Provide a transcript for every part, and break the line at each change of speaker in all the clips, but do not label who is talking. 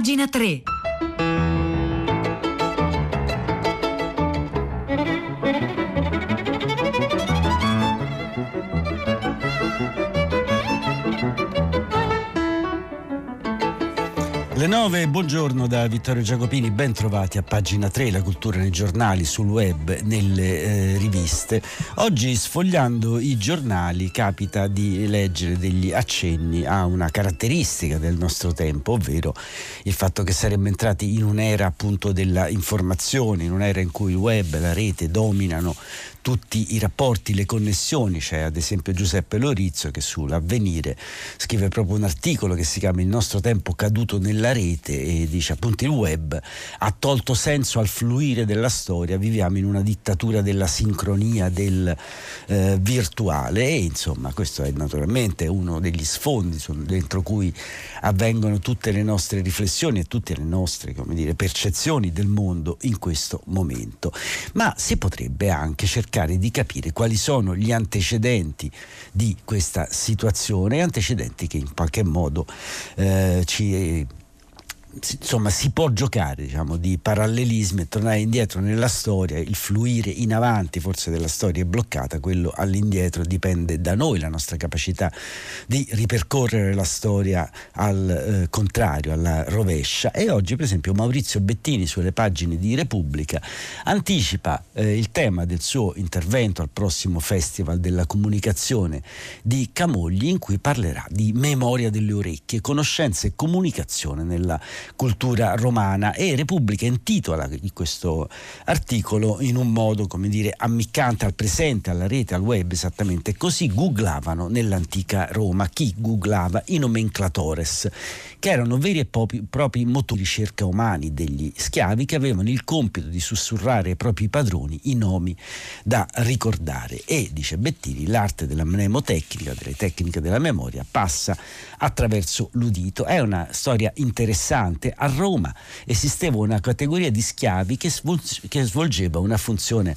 pagina 3.
Le 9, buongiorno da Vittorio Giacopini, ben trovati a pagina 3, la cultura nei giornali, sul web, nelle eh, riviste. Oggi sfogliando i giornali capita di leggere degli accenni a una caratteristica del nostro tempo, ovvero il fatto che saremmo entrati in un'era appunto della informazione, in un'era in cui il web, la rete dominano tutti i rapporti, le connessioni. C'è ad esempio Giuseppe Lorizzo che sull'avvenire scrive proprio un articolo che si chiama Il nostro tempo caduto nella rete e dice appunto il web ha tolto senso al fluire della storia, viviamo in una dittatura della sincronia, del eh, virtuale e insomma questo è naturalmente uno degli sfondi dentro cui avvengono tutte le nostre riflessioni e tutte le nostre dire, percezioni del mondo in questo momento. Ma si potrebbe anche cercare di capire quali sono gli antecedenti di questa situazione, antecedenti che in qualche modo eh, ci insomma si può giocare diciamo, di parallelismi e tornare indietro nella storia, il fluire in avanti forse della storia è bloccata, quello all'indietro dipende da noi, la nostra capacità di ripercorrere la storia al eh, contrario, alla rovescia. E oggi per esempio Maurizio Bettini sulle pagine di Repubblica anticipa eh, il tema del suo intervento al prossimo Festival della Comunicazione di Camogli in cui parlerà di memoria delle orecchie, conoscenza e comunicazione nella cultura romana e Repubblica intitola questo articolo in un modo come dire ammiccante al presente, alla rete, al web esattamente così googlavano nell'antica Roma. Chi googlava? I nomenclatores che erano veri e propri, propri motori di ricerca umani degli schiavi che avevano il compito di sussurrare ai propri padroni i nomi da ricordare. E dice Bettini l'arte della mnemotecnica, delle tecniche della memoria passa attraverso l'udito. È una storia interessante importante, a Roma. Esisteva una categoria di schiavi che, svolgeva una funzione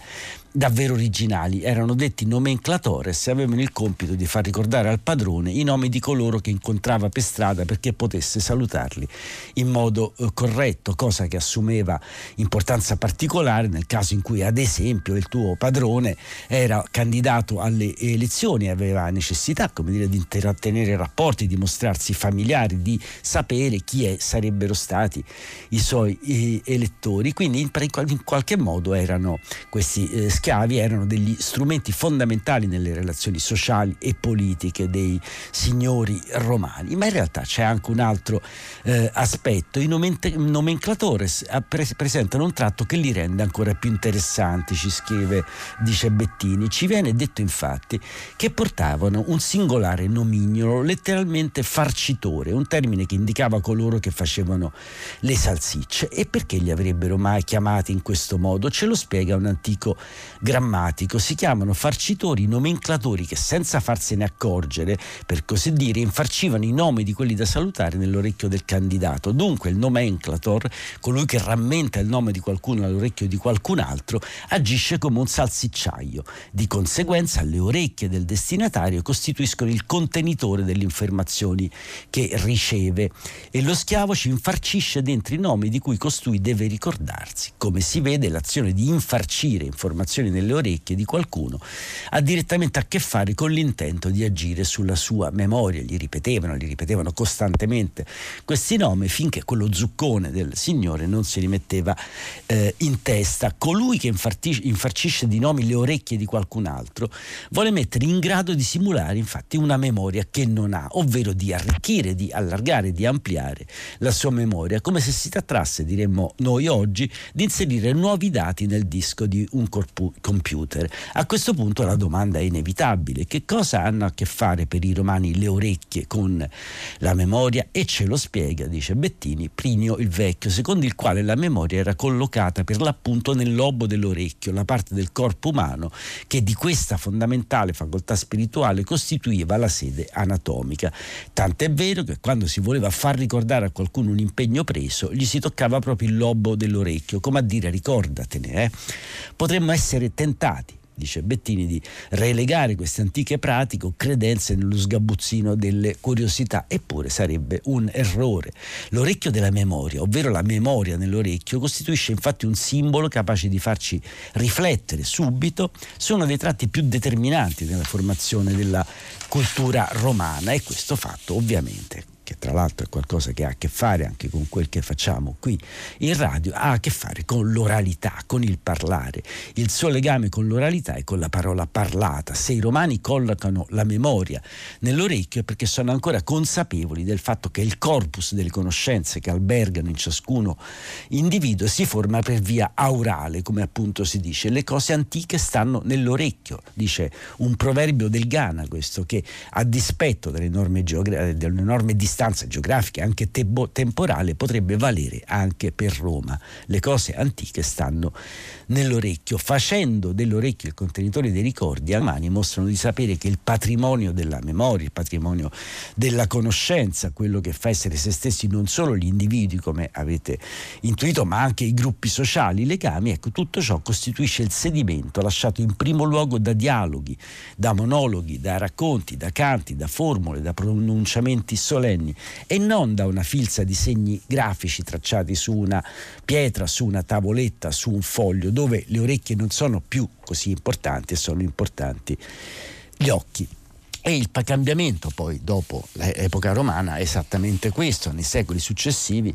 davvero originali, erano detti nomenclatores e avevano il compito di far ricordare al padrone i nomi di coloro che incontrava per strada perché potesse salutarli in modo eh, corretto, cosa che assumeva importanza particolare nel caso in cui ad esempio il tuo padrone era candidato alle elezioni e aveva necessità come dire, di intrattenere rapporti, di mostrarsi familiari, di sapere chi è, sarebbero stati i suoi eh, elettori, quindi in, in, qualche modo erano questi eh, schiavi erano degli strumenti fondamentali nelle relazioni sociali e politiche dei signori romani, ma in realtà c'è anche un altro eh, aspetto, i nomenclatores presentano un tratto che li rende ancora più interessanti, ci scrive, dice Bettini, ci viene detto infatti che portavano un singolare nomignolo, letteralmente farcitore, un termine che indicava coloro che facevano le salsicce. E perché li avrebbero mai chiamati in questo modo? Ce lo spiega un antico grammatico si chiamano farcitori nomenclatori che senza farsene accorgere, per così dire, infarcivano i nomi di quelli da salutare nell'orecchio del candidato. Dunque il nomenclator, colui che rammenta il nome di qualcuno all'orecchio di qualcun altro, agisce come un salsicciaio. Di conseguenza le orecchie del destinatario costituiscono il contenitore delle informazioni che riceve e lo schiavo ci infarcisce dentro i nomi di cui costui deve ricordarsi. Come si vede l'azione di infarcire informazioni nelle orecchie di qualcuno ha direttamente a che fare con l'intento di agire sulla sua memoria. Gli ripetevano, gli ripetevano costantemente questi nomi finché quello zuccone del Signore non si rimetteva eh, in testa. Colui che infarcisce di nomi le orecchie di qualcun altro vuole mettere in grado di simulare infatti una memoria che non ha, ovvero di arricchire, di allargare, di ampliare la sua memoria, come se si trattasse, diremmo noi oggi, di inserire nuovi dati nel disco di un corpo computer. A questo punto la domanda è inevitabile, che cosa hanno a che fare per i romani le orecchie con la memoria? E ce lo spiega, dice Bettini, Plinio il Vecchio, secondo il quale la memoria era collocata per l'appunto nel lobo dell'orecchio, la parte del corpo umano che di questa fondamentale facoltà spirituale costituiva la sede anatomica. Tant'è vero che quando si voleva far ricordare a qualcuno un impegno preso, gli si toccava proprio il lobo dell'orecchio, come a dire ricordatene. Eh? Potremmo essere tentati dice Bettini, di relegare queste antiche pratiche o credenze nello sgabuzzino delle curiosità, eppure sarebbe un errore. L'orecchio della memoria, ovvero la memoria nell'orecchio, costituisce infatti un simbolo capace di farci riflettere subito su uno dei tratti più determinanti nella formazione della cultura romana e questo fatto ovviamente che tra l'altro è qualcosa che ha a che fare anche con quel che facciamo qui in radio, ha a che fare con l'oralità, con il parlare. Il suo legame con l'oralità è con la parola parlata. Se i romani collocano la memoria nell'orecchio è perché sono ancora consapevoli del fatto che il corpus delle conoscenze che albergano in ciascuno individuo si forma per via aurale, come appunto si dice. Le cose antiche stanno nell'orecchio, dice un proverbio del Ghana questo, che a dispetto dell'enorme, geogra- dell'enorme distanza distanza geografica anche te- temporale potrebbe valere anche per Roma. Le cose antiche stanno nell'orecchio, facendo dell'orecchio il contenitore dei ricordi, Armani mostrano di sapere che il patrimonio della memoria, il patrimonio della conoscenza, quello che fa essere se stessi non solo gli individui, come avete intuito, ma anche i gruppi sociali, i legami, ecco, tutto ciò costituisce il sedimento lasciato in primo luogo da dialoghi, da monologhi, da racconti, da canti, da formule, da pronunciamenti solenni anni e non da una filza di segni grafici tracciati su una pietra, su una tavoletta, su un foglio, dove le orecchie non sono più così importanti e sono importanti gli occhi. E il cambiamento poi dopo l'epoca romana è esattamente questo, nei secoli successivi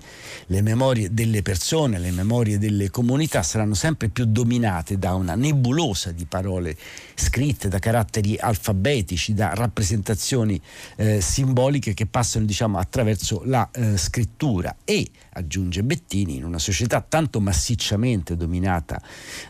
le memorie delle persone, le memorie delle comunità saranno sempre più dominate da una nebulosa di parole scritte, da caratteri alfabetici, da rappresentazioni eh, simboliche che passano diciamo, attraverso la eh, scrittura. E, aggiunge Bettini, in una società tanto massicciamente dominata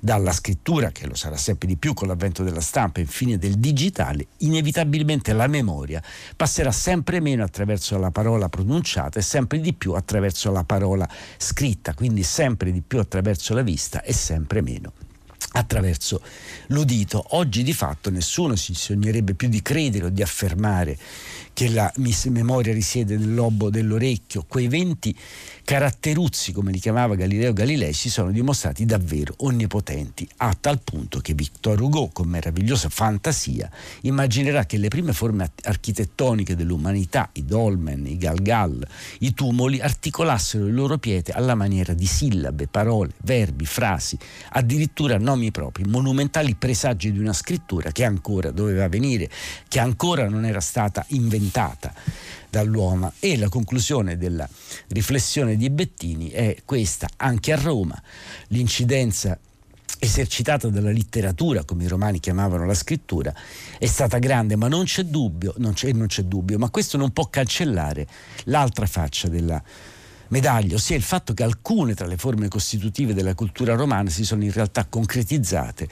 dalla scrittura, che lo sarà sempre di più con l'avvento della stampa e infine del digitale, inevitabilmente probabilmente la memoria passerà sempre meno attraverso la parola pronunciata e sempre di più attraverso la parola scritta, quindi sempre di più attraverso la vista e sempre meno attraverso l'udito. Oggi di fatto nessuno si sognerebbe più di credere o di affermare che la memoria risiede nel lobo dell'orecchio. Quei venti caratteruzzi, come li chiamava Galileo Galilei, si sono dimostrati davvero onnipotenti, a tal punto che Victor Hugo, con meravigliosa fantasia, immaginerà che le prime forme architettoniche dell'umanità, i dolmen, i galgal, i tumoli, articolassero le loro pietre alla maniera di sillabe, parole, verbi, frasi, addirittura nomi propri, monumentali presagi di una scrittura che ancora doveva venire, che ancora non era stata inventata dall'uomo. E la conclusione della riflessione di Bettini è questa, anche a Roma l'incidenza esercitata dalla letteratura, come i romani chiamavano la scrittura, è stata grande, ma non c'è dubbio, non c'è, non c'è dubbio, ma questo non può cancellare l'altra faccia della medaglia, ossia il fatto che alcune tra le forme costitutive della cultura romana si sono in realtà concretizzate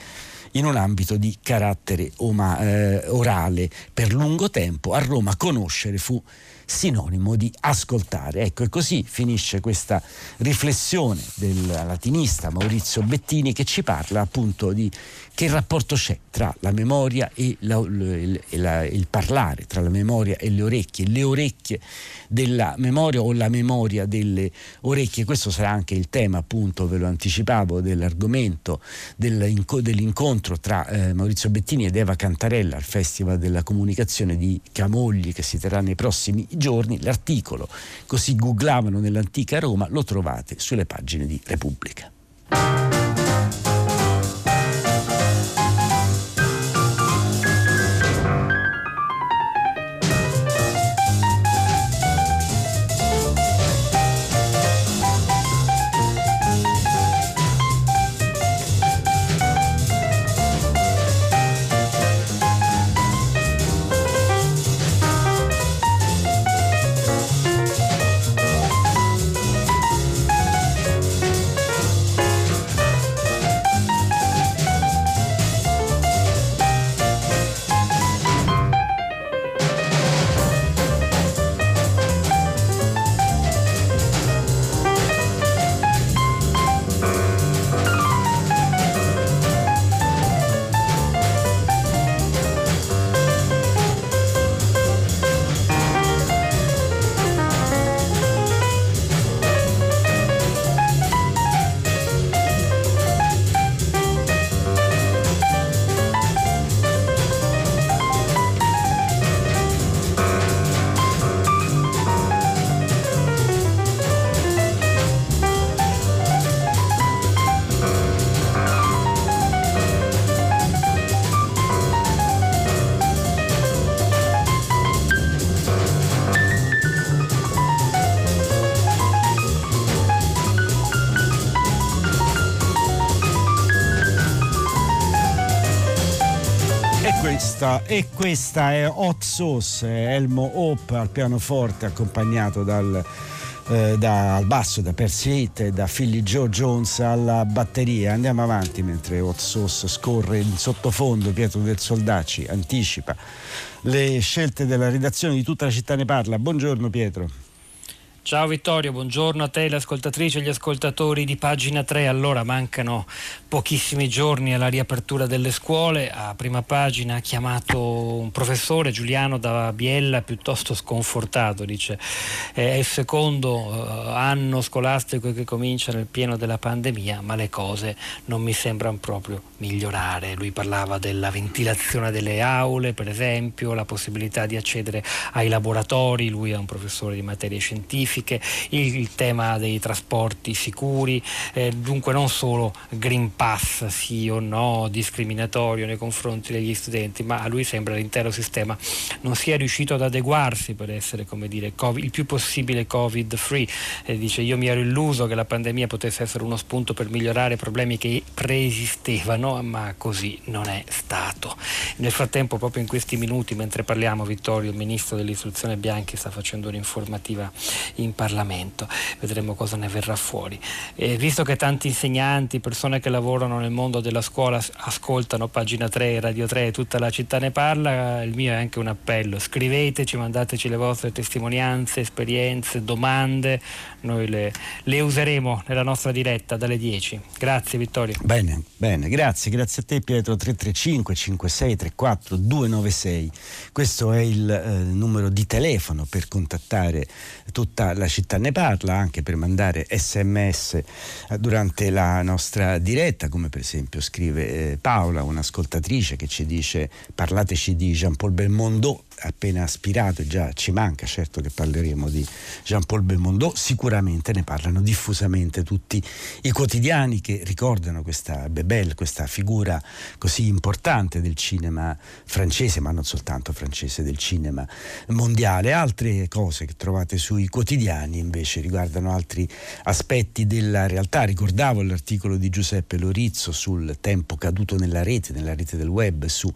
in un ambito di carattere oma, eh, orale. Per lungo tempo a Roma conoscere fu sinonimo di ascoltare. Ecco, e così finisce questa riflessione del latinista Maurizio Bettini che ci parla appunto di che rapporto c'è tra la memoria e, la, il, la, il, parlare, tra la memoria e le orecchie, le orecchie della memoria o la memoria delle orecchie. Questo sarà anche il tema, appunto, ve lo anticipavo, dell'argomento dell'incontro tra eh, Maurizio Bettini ed Eva Cantarella al Festival della Comunicazione di Camogli che si terrà nei prossimi giorni. L'articolo, così googlavano nell'antica Roma, lo trovate sulle pagine di Repubblica. Questa e questa è Hot Sauce, Elmo Hope al pianoforte accompagnato dal, eh, dal basso da Percy Hitt e da Philly Joe Jones alla batteria. Andiamo avanti mentre Hot Sauce scorre in sottofondo, Pietro del Soldacci anticipa le scelte della redazione di tutta la città ne parla. Buongiorno Pietro.
Ciao Vittorio, buongiorno a te, le ascoltatrici e gli ascoltatori di pagina 3. Allora, mancano pochissimi giorni alla riapertura delle scuole. A prima pagina ha chiamato un professore Giuliano da Biella piuttosto sconfortato, dice è il secondo eh, anno scolastico che comincia nel pieno della pandemia, ma le cose non mi sembrano proprio migliorare. Lui parlava della ventilazione delle aule, per esempio, la possibilità di accedere ai laboratori, lui è un professore di materie scientifiche scientifiche, il, il tema dei trasporti sicuri, eh, dunque non solo Green Pass sì o no, discriminatorio nei confronti degli studenti, ma a lui sembra l'intero sistema non sia riuscito ad adeguarsi per essere come dire, COVID, il più possibile Covid free. Eh, dice io mi ero illuso che la pandemia potesse essere uno spunto per migliorare problemi che preesistevano, ma così non è stato. Nel frattempo, proprio in questi minuti, mentre parliamo, Vittorio, il ministro dell'istruzione Bianchi, sta facendo un'informativa in Parlamento. Vedremo cosa ne verrà fuori. E visto che tanti insegnanti, persone che lavorano nel mondo della scuola ascoltano pagina 3, Radio 3 tutta la città ne parla, il mio è anche un appello. Scriveteci, mandateci le vostre testimonianze, esperienze, domande, noi le, le useremo nella nostra diretta dalle 10. Grazie Vittorio.
Bene, bene, grazie, grazie a te Pietro 335 5634 296. Questo è il eh, numero di telefono per contattare tutta la città ne parla, anche per mandare sms eh, durante la nostra diretta, come per esempio scrive eh, Paola, un'ascoltatrice che ci dice parlateci di Jean-Paul Belmondo appena aspirato e già ci manca, certo che parleremo di Jean-Paul Belmondo, sicuramente ne parlano diffusamente tutti i quotidiani che ricordano questa Bebel, questa figura così importante del cinema francese, ma non soltanto francese, del cinema mondiale. Altre cose che trovate sui quotidiani invece riguardano altri aspetti della realtà. Ricordavo l'articolo di Giuseppe Lorizzo sul tempo caduto nella rete, nella rete del web, su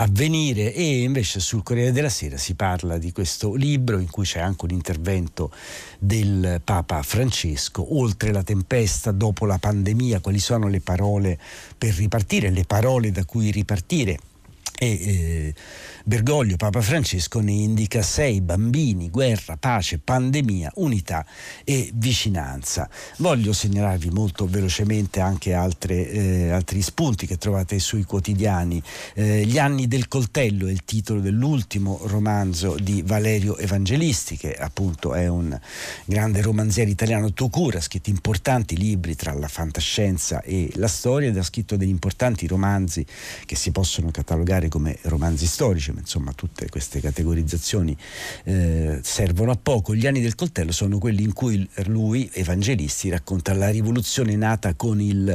avvenire e invece sul Corriere della Sera si parla di questo libro in cui c'è anche un intervento del Papa Francesco, oltre la tempesta, dopo la pandemia, quali sono le parole per ripartire, le parole da cui ripartire. E, eh, Bergoglio, Papa Francesco, ne indica sei bambini, guerra, pace, pandemia, unità e vicinanza. Voglio segnalarvi molto velocemente anche altre, eh, altri spunti che trovate sui quotidiani. Eh, Gli anni del coltello è il titolo dell'ultimo romanzo di Valerio Evangelisti, che appunto è un grande romanziere italiano Tocura, ha scritto importanti libri tra la fantascienza e la storia ed ha scritto degli importanti romanzi che si possono catalogare come romanzi storici insomma tutte queste categorizzazioni eh, servono a poco. Gli anni del coltello sono quelli in cui lui, Evangelisti, racconta la rivoluzione nata con il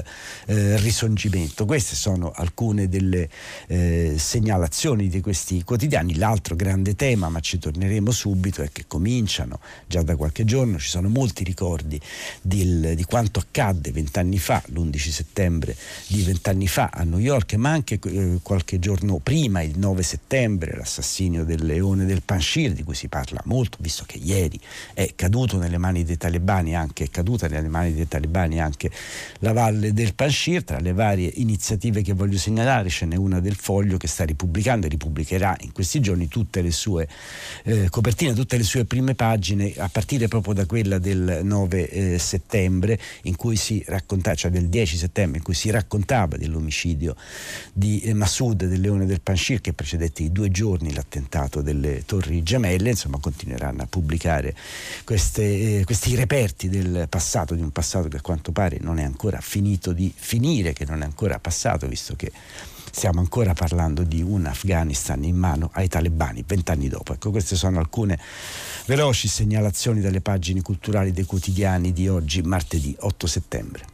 eh, risorgimento. Queste sono alcune delle eh, segnalazioni di questi quotidiani. L'altro grande tema, ma ci torneremo subito, è che cominciano già da qualche giorno, ci sono molti ricordi di, di quanto accadde vent'anni fa, l'11 settembre di vent'anni fa a New York, ma anche eh, qualche giorno prima, il 9 settembre l'assassinio del leone del Panshir, di cui si parla molto, visto che ieri è caduto nelle mani dei talebani, anche, è caduta nelle mani dei talebani anche la valle del Panshir. Tra le varie iniziative che voglio segnalare ce n'è una del Foglio che sta ripubblicando e ripubblicherà in questi giorni tutte le sue eh, copertine, tutte le sue prime pagine, a partire proprio da quella del 9 eh, settembre, in cui si raccontava, cioè del 10 settembre, in cui si raccontava dell'omicidio di eh, Massoud, del leone del Panshir, che precedette i due giorni l'attentato delle Torri Gemelle, insomma continueranno a pubblicare queste, eh, questi reperti del passato, di un passato che a quanto pare non è ancora finito di finire, che non è ancora passato, visto che stiamo ancora parlando di un Afghanistan in mano ai talebani vent'anni dopo. Ecco, queste sono alcune veloci segnalazioni dalle pagine culturali dei quotidiani di oggi, martedì 8 settembre.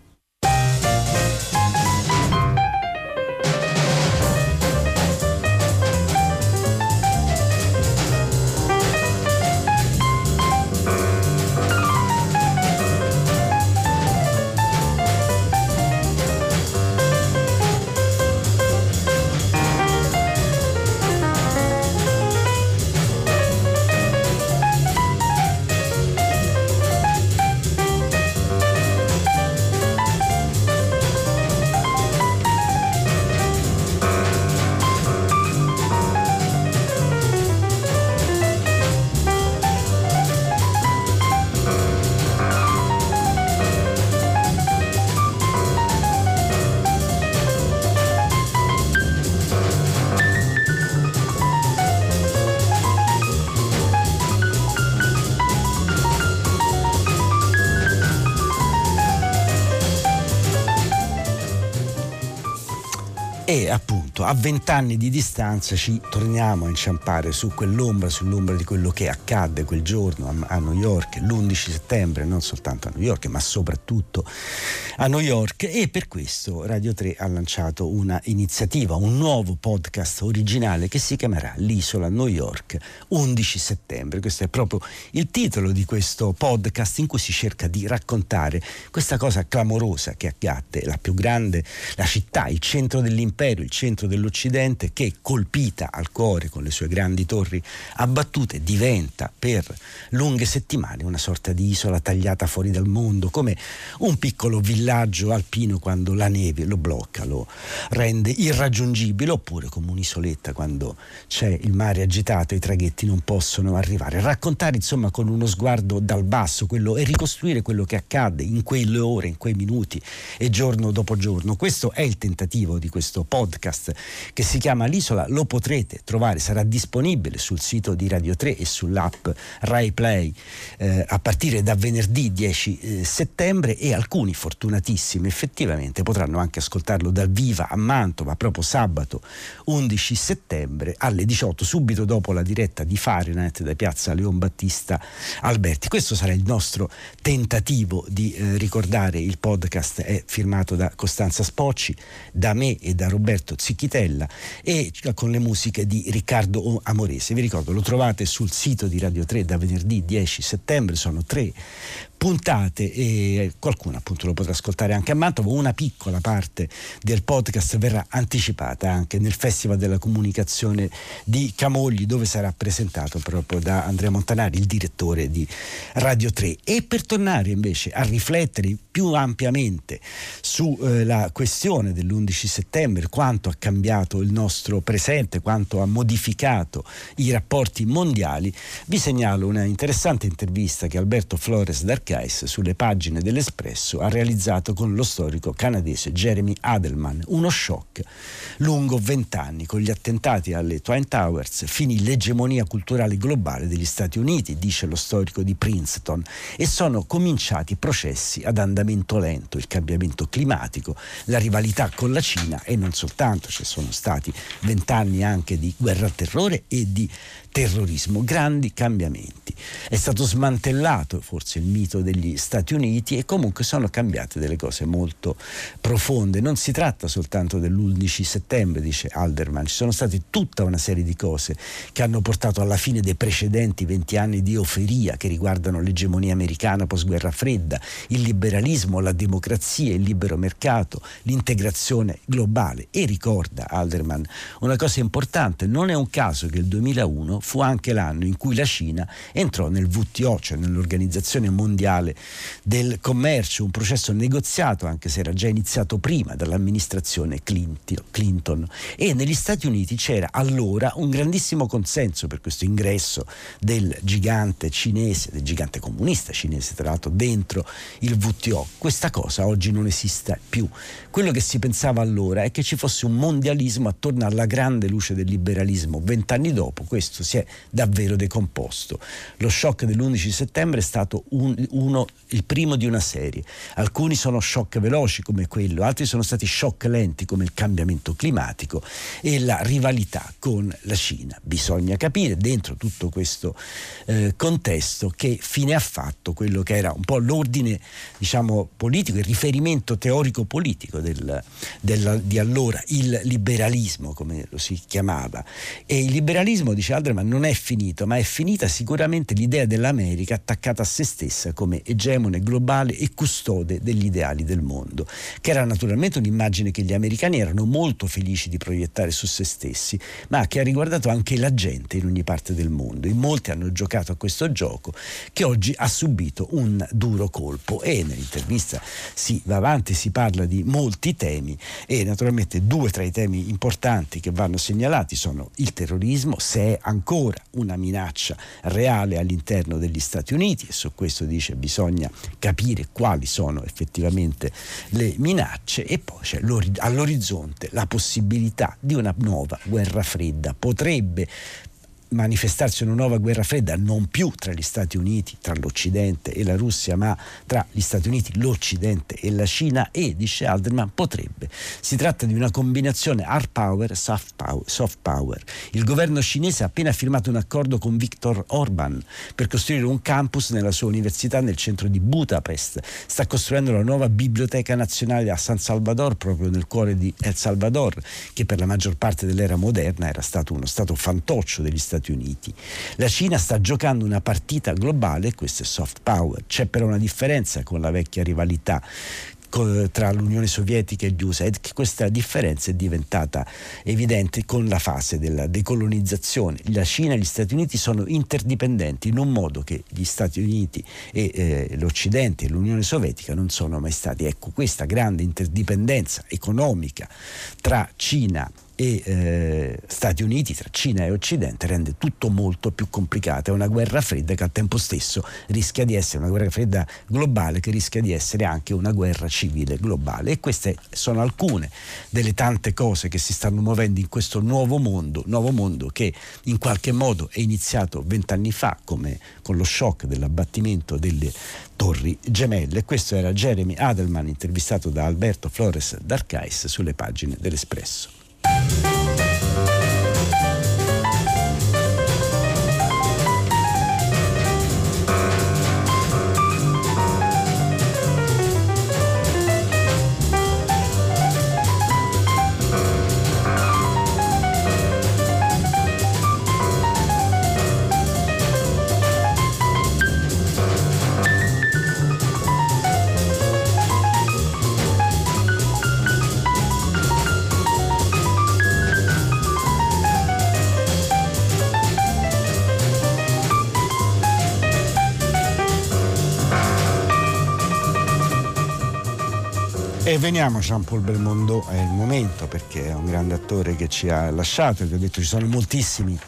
E appunto a vent'anni di distanza ci torniamo a inciampare su quell'ombra, sull'ombra di quello che accadde quel giorno a, a New York, l'11 settembre, non soltanto a New York, ma soprattutto a New York e per questo Radio 3 ha lanciato una iniziativa, un nuovo podcast originale che si chiamerà L'isola New York 11 settembre. Questo è proprio il titolo di questo podcast in cui si cerca di raccontare questa cosa clamorosa che accadde, la più grande, la città, il centro dell'impero impero, il centro dell'Occidente, che colpita al cuore con le sue grandi torri abbattute diventa per lunghe settimane una sorta di isola tagliata fuori dal mondo, come un piccolo villaggio alpino quando la neve lo blocca, lo rende irraggiungibile, oppure come un'isoletta quando c'è il mare agitato e i traghetti non possono arrivare. Raccontare insomma con uno sguardo dal basso quello, e ricostruire quello che accade in quelle ore, in quei minuti e giorno dopo giorno. Questo è il tentativo di questo podcast che si chiama L'isola, lo potrete trovare, sarà disponibile sul sito di Radio 3 e sull'app Rai Play eh, a partire da venerdì 10 eh, settembre e alcuni fortunatissimi effettivamente potranno anche ascoltarlo dal viva a Mantova proprio sabato 11 settembre alle 18 subito dopo la diretta di Fahrenheit da piazza Leon Battista Alberti. Questo sarà il nostro tentativo di eh, ricordare il podcast è firmato da Costanza Spocci, da me e da Roberto Roberto Zicchitella e con le musiche di Riccardo Amorese. Vi ricordo, lo trovate sul sito di Radio 3 da venerdì 10 settembre, sono tre puntate e qualcuno appunto lo potrà ascoltare anche a Mantova. Una piccola parte del podcast verrà anticipata anche nel Festival della Comunicazione di Camogli dove sarà presentato proprio da Andrea Montanari, il direttore di Radio 3. E per tornare invece a riflettere più ampiamente sulla eh, questione dell'11 settembre, quanto ha cambiato il nostro presente, quanto ha modificato i rapporti mondiali, vi segnalo una interessante intervista che Alberto Flores d'Arcade Zeitgeist sulle pagine dell'Espresso ha realizzato con lo storico canadese Jeremy Adelman uno shock lungo vent'anni con gli attentati alle Twin Towers finì l'egemonia culturale globale degli Stati Uniti, dice lo storico di Princeton, e sono cominciati processi ad andamento lento, il cambiamento climatico, la rivalità con la Cina e non soltanto, ci sono stati vent'anni anche di guerra al terrore e di terrorismo, grandi cambiamenti. È stato smantellato forse il mito degli Stati Uniti e comunque sono cambiate delle cose molto profonde. Non si tratta soltanto dell'11 settembre, dice Alderman, ci sono state tutta una serie di cose che hanno portato alla fine dei precedenti 20 anni di oferia che riguardano l'egemonia americana post guerra fredda, il liberalismo, la democrazia, il libero mercato, l'integrazione globale. E ricorda Alderman una cosa importante, non è un caso che il 2001 fu anche l'anno in cui la Cina entrò nel WTO, cioè nell'Organizzazione Mondiale del Commercio, un processo negoziato anche se era già iniziato prima dall'amministrazione Clinton e negli Stati Uniti c'era allora un grandissimo consenso per questo ingresso del gigante cinese, del gigante comunista cinese tra l'altro dentro il WTO. Questa cosa oggi non esiste più. Quello che si pensava allora è che ci fosse un mondialismo attorno alla grande luce del liberalismo. Vent'anni dopo questo si è davvero decomposto. Lo shock dell'11 settembre è stato un, uno, il primo di una serie. Alcuni sono shock veloci come quello, altri sono stati shock lenti come il cambiamento climatico e la rivalità con la Cina. Bisogna capire dentro tutto questo eh, contesto che fine ha fatto quello che era un po' l'ordine diciamo, politico, il riferimento teorico politico del, del, di allora, il liberalismo come lo si chiamava. E il liberalismo, dice Alderman, ma non è finito, ma è finita sicuramente l'idea dell'America attaccata a se stessa come egemone globale e custode degli ideali del mondo, che era naturalmente un'immagine che gli americani erano molto felici di proiettare su se stessi, ma che ha riguardato anche la gente in ogni parte del mondo. In molti hanno giocato a questo gioco che oggi ha subito un duro colpo e nell'intervista si va avanti, si parla di molti temi e naturalmente due tra i temi importanti che vanno segnalati sono il terrorismo, se è ancora ancora una minaccia reale all'interno degli Stati Uniti e su questo dice bisogna capire quali sono effettivamente le minacce e poi c'è all'orizzonte la possibilità di una nuova guerra fredda. Potrebbe manifestarsi una nuova guerra fredda non più tra gli Stati Uniti, tra l'Occidente e la Russia, ma tra gli Stati Uniti, l'Occidente e la Cina e, dice Alderman, potrebbe. Si tratta di una combinazione hard power, power, soft power. Il governo cinese ha appena firmato un accordo con Viktor Orban per costruire un campus nella sua università nel centro di Budapest. Sta costruendo la nuova biblioteca nazionale a San Salvador, proprio nel cuore di El Salvador, che per la maggior parte dell'era moderna era stato uno stato fantoccio degli Stati Stati Uniti. La Cina sta giocando una partita globale, questo è soft power, c'è però una differenza con la vecchia rivalità tra l'Unione Sovietica e gli USA e questa differenza è diventata evidente con la fase della decolonizzazione. La Cina e gli Stati Uniti sono interdipendenti in un modo che gli Stati Uniti e eh, l'Occidente e l'Unione Sovietica non sono mai stati. Ecco, questa grande interdipendenza economica tra Cina e e eh, Stati Uniti, tra Cina e Occidente, rende tutto molto più complicato. È una guerra fredda che al tempo stesso rischia di essere una guerra fredda globale che rischia di essere anche una guerra civile globale. E queste sono alcune delle tante cose che si stanno muovendo in questo nuovo mondo, nuovo mondo che in qualche modo è iniziato vent'anni fa come con lo shock dell'abbattimento delle torri gemelle. Questo era Jeremy Adelman intervistato da Alberto Flores d'Arcais sulle pagine dell'Espresso. Thank you. Veniamo a Jean-Paul Belmondo, è il momento perché è un grande attore che ci ha lasciato, vi ho detto ci sono moltissimi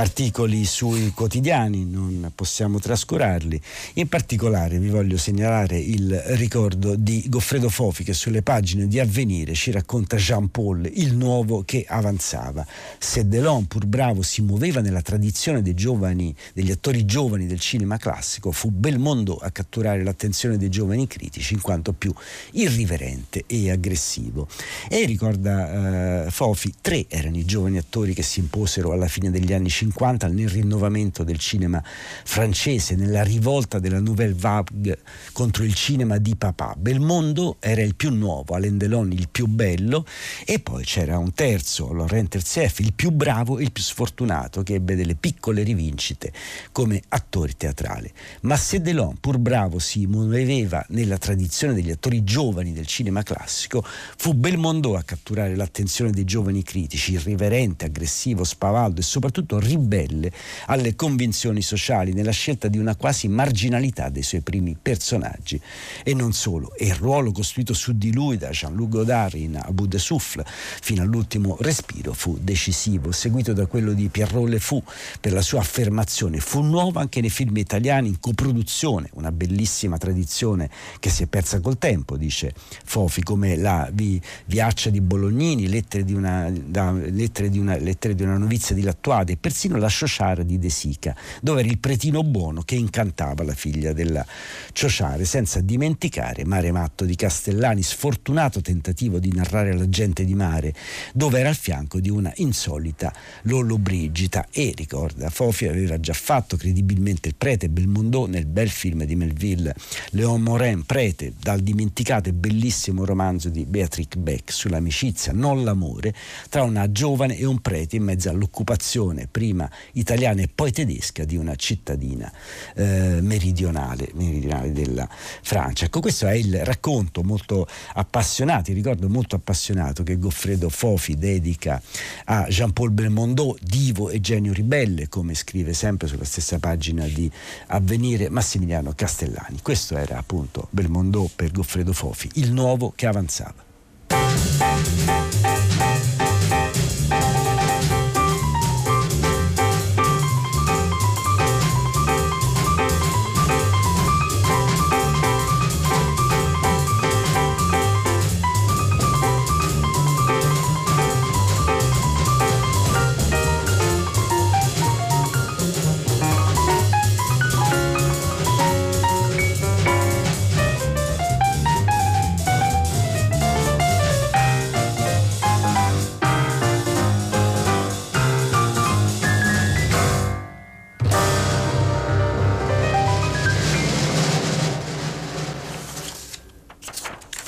articoli sui quotidiani, non possiamo trascurarli. In particolare vi voglio segnalare il ricordo di Goffredo Fofi che sulle pagine di Avvenire ci racconta Jean Paul, il nuovo che avanzava. Se Delon, pur bravo, si muoveva nella tradizione giovani, degli attori giovani del cinema classico, fu Belmondo a catturare l'attenzione dei giovani critici in quanto più irriverente e aggressivo. E ricorda uh, Fofi, tre erano i giovani attori che si imposero alla fine degli anni 50 50 nel rinnovamento del cinema francese, nella rivolta della Nouvelle Vague contro il cinema di papà. Belmondo era il più nuovo, Alain Delon il più bello e poi c'era un terzo, Laurent Terzieff, il più bravo e il più sfortunato che ebbe delle piccole rivincite come attore teatrale. Ma se Delon, pur bravo, si muoveva nella tradizione degli attori giovani del cinema classico, fu Belmondo a catturare l'attenzione dei giovani critici, irriverente, aggressivo, spavaldo e soprattutto ribelle alle convinzioni sociali nella scelta di una quasi marginalità dei suoi primi personaggi. E non solo, e il ruolo costruito su di lui da Jean-Luc Godard in Abu de Souffle fino all'ultimo respiro fu decisivo, seguito da quello di Pierrot Le Fou per la sua affermazione. Fu nuovo anche nei film italiani in coproduzione, una bellissima tradizione che si è persa col tempo, dice Fofi, come la vi, Viaccia di Bolognini, lettere di una, da, lettere di una, lettere di una novizia di Lattuade persino persino la Ciociara di De Sica, dove era il pretino buono che incantava la figlia della Ciociare, senza dimenticare Mare Matto di Castellani, sfortunato tentativo di narrare la gente di mare, dove era al fianco di una insolita Lollo Brigita. E, ricorda, Fofi aveva già fatto credibilmente il prete Belmondo nel bel film di Melville, Léon Morin, prete, dal dimenticato e bellissimo romanzo di Beatrice Beck sull'amicizia, non l'amore, tra una giovane e un prete in mezzo all'occupazione, prima prima italiana e poi tedesca di una cittadina eh, meridionale, meridionale, della Francia. Ecco, questo è il racconto molto appassionato, il ricordo molto appassionato che Goffredo Fofi dedica a Jean-Paul Belmondo, divo e genio ribelle, come scrive sempre sulla stessa pagina di Avvenire Massimiliano Castellani. Questo era appunto Belmondo per Goffredo Fofi, il nuovo che avanzava.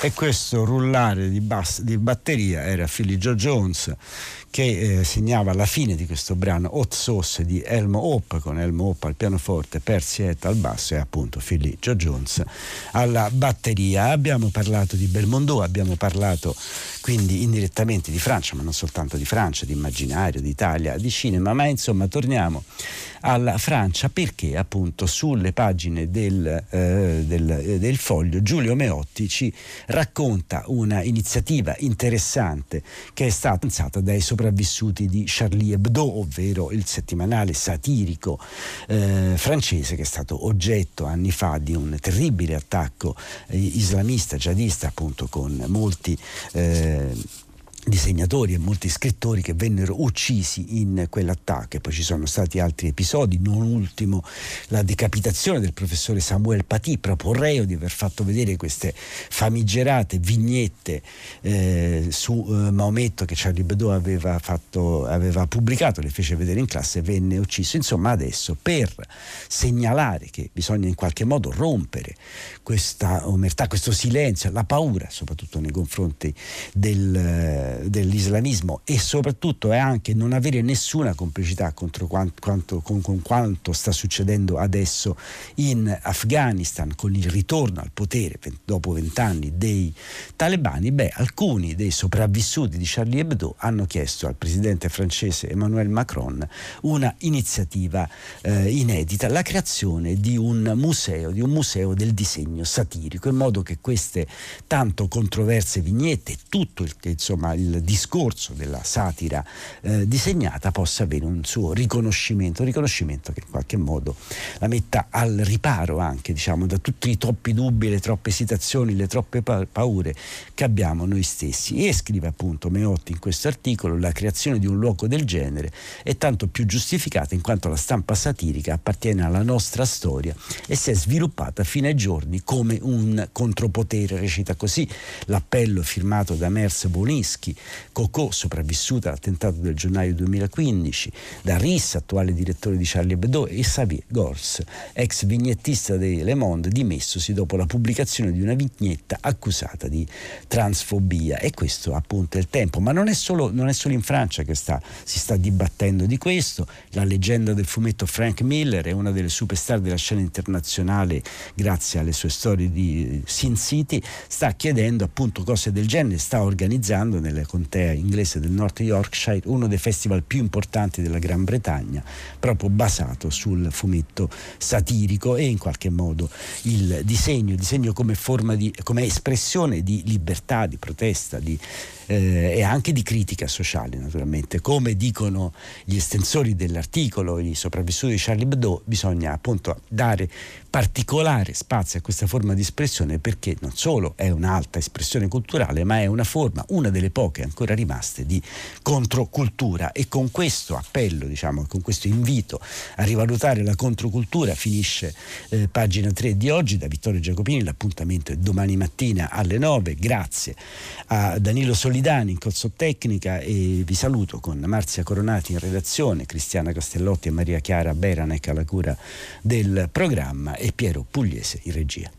E questo rullare di, bass, di batteria era Philly Joe Jones che eh, segnava la fine di questo brano Hot Sauce di Elmo Hope con Elmo Hope al pianoforte, Percy Ett al basso e appunto Philly Joe Jones alla batteria. Abbiamo parlato di Belmondo, abbiamo parlato quindi indirettamente di Francia, ma non soltanto di Francia, di immaginario, di Italia, di cinema, ma insomma torniamo alla Francia perché appunto sulle pagine del, eh, del, eh, del foglio Giulio Meotti ci racconta una iniziativa interessante che è stata pensata dai sopravvissuti di Charlie Hebdo, ovvero il settimanale satirico eh, francese che è stato oggetto anni fa di un terribile attacco eh, islamista, jihadista appunto con molti eh, disegnatori e molti scrittori che vennero uccisi in quell'attacco e poi ci sono stati altri episodi, non ultimo la decapitazione del professore Samuel Paty, proprio reo di aver fatto vedere queste famigerate vignette eh, su eh, Maometto che Charlie Hebdo aveva, fatto, aveva pubblicato, le fece vedere in classe e venne ucciso. Insomma adesso per segnalare che bisogna in qualche modo rompere questa omertà, questo silenzio, la paura soprattutto nei confronti del dell'islamismo e soprattutto è anche non avere nessuna complicità quanto, quanto, con, con, quanto sta succedendo adesso in Afghanistan con il ritorno al potere dopo vent'anni dei talebani, beh, alcuni dei sopravvissuti di Charlie Hebdo hanno chiesto al presidente francese Emmanuel Macron una iniziativa eh, inedita, la creazione di un museo, di un museo del disegno satirico, in modo che queste tanto controverse vignette, tutto il, insomma, il discorso della satira eh, disegnata possa avere un suo riconoscimento, un riconoscimento che in qualche modo la metta al riparo anche diciamo, da tutti i troppi dubbi, le troppe esitazioni, le troppe pa- paure che abbiamo noi stessi. E scrive appunto Meotti in questo articolo la creazione di un luogo del genere è tanto più giustificata in quanto la stampa satirica appartiene alla nostra storia e si è sviluppata fino ai giorni come un contropotere, recita così l'appello firmato da Mers Bonischi Cocò, sopravvissuta all'attentato del gennaio 2015, da Riss, attuale direttore di Charlie Hebdo, e Xavier Gors, ex vignettista di Le Monde, dimessosi dopo la pubblicazione di una vignetta accusata di transfobia. E questo appunto è il tempo. Ma non è solo, non è solo in Francia che sta, si sta dibattendo di questo. La leggenda del fumetto Frank Miller è una delle superstar della scena internazionale grazie alle sue storie di Sin City, sta chiedendo appunto cose del genere, sta organizzando nelle contea inglese del North Yorkshire, uno dei festival più importanti della Gran Bretagna, proprio basato sul fumetto satirico e in qualche modo il disegno, disegno come di, come espressione di libertà, di protesta, di eh, e anche di critica sociale naturalmente. Come dicono gli estensori dell'articolo, i sopravvissuti di Charlie Hebdo, bisogna appunto dare particolare spazio a questa forma di espressione perché non solo è un'alta espressione culturale, ma è una forma, una delle poche ancora rimaste di controcultura. E con questo appello, diciamo, con questo invito a rivalutare la controcultura finisce eh, pagina 3 di oggi. Da Vittorio Giacopini, l'appuntamento è domani mattina alle 9, grazie a Danilo Solidani in Tecnica e vi saluto con Marzia Coronati in redazione, Cristiana Castellotti e Maria Chiara Beranec alla cura del programma e Piero Pugliese in regia.